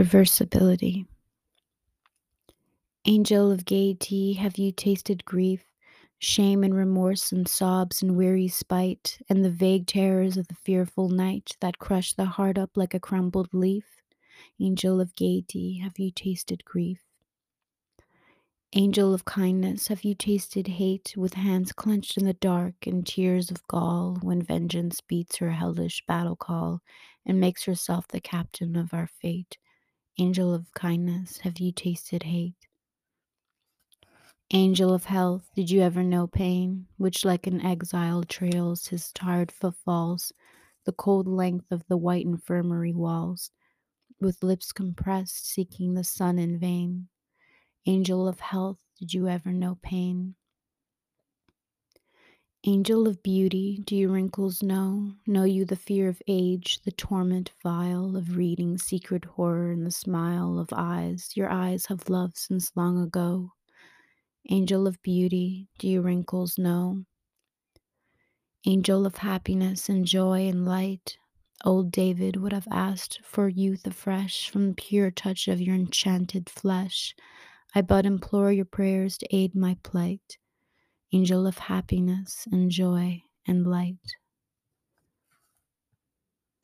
Reversibility. Angel of gaiety, have you tasted grief, shame and remorse and sobs and weary spite, and the vague terrors of the fearful night that crush the heart up like a crumbled leaf? Angel of gaiety, have you tasted grief? Angel of kindness, have you tasted hate with hands clenched in the dark and tears of gall when vengeance beats her hellish battle call and makes herself the captain of our fate? Angel of kindness, have you tasted hate? Angel of health, did you ever know pain, which like an exile trails his tired footfalls, the cold length of the white infirmary walls, with lips compressed, seeking the sun in vain? Angel of health, did you ever know pain? Angel of beauty, do your wrinkles know? Know you the fear of age, the torment vile of reading secret horror in the smile of eyes your eyes have loved since long ago? Angel of beauty, do your wrinkles know? Angel of happiness and joy and light, old David would have asked for youth afresh from the pure touch of your enchanted flesh. I but implore your prayers to aid my plight, angel of happiness and joy and light.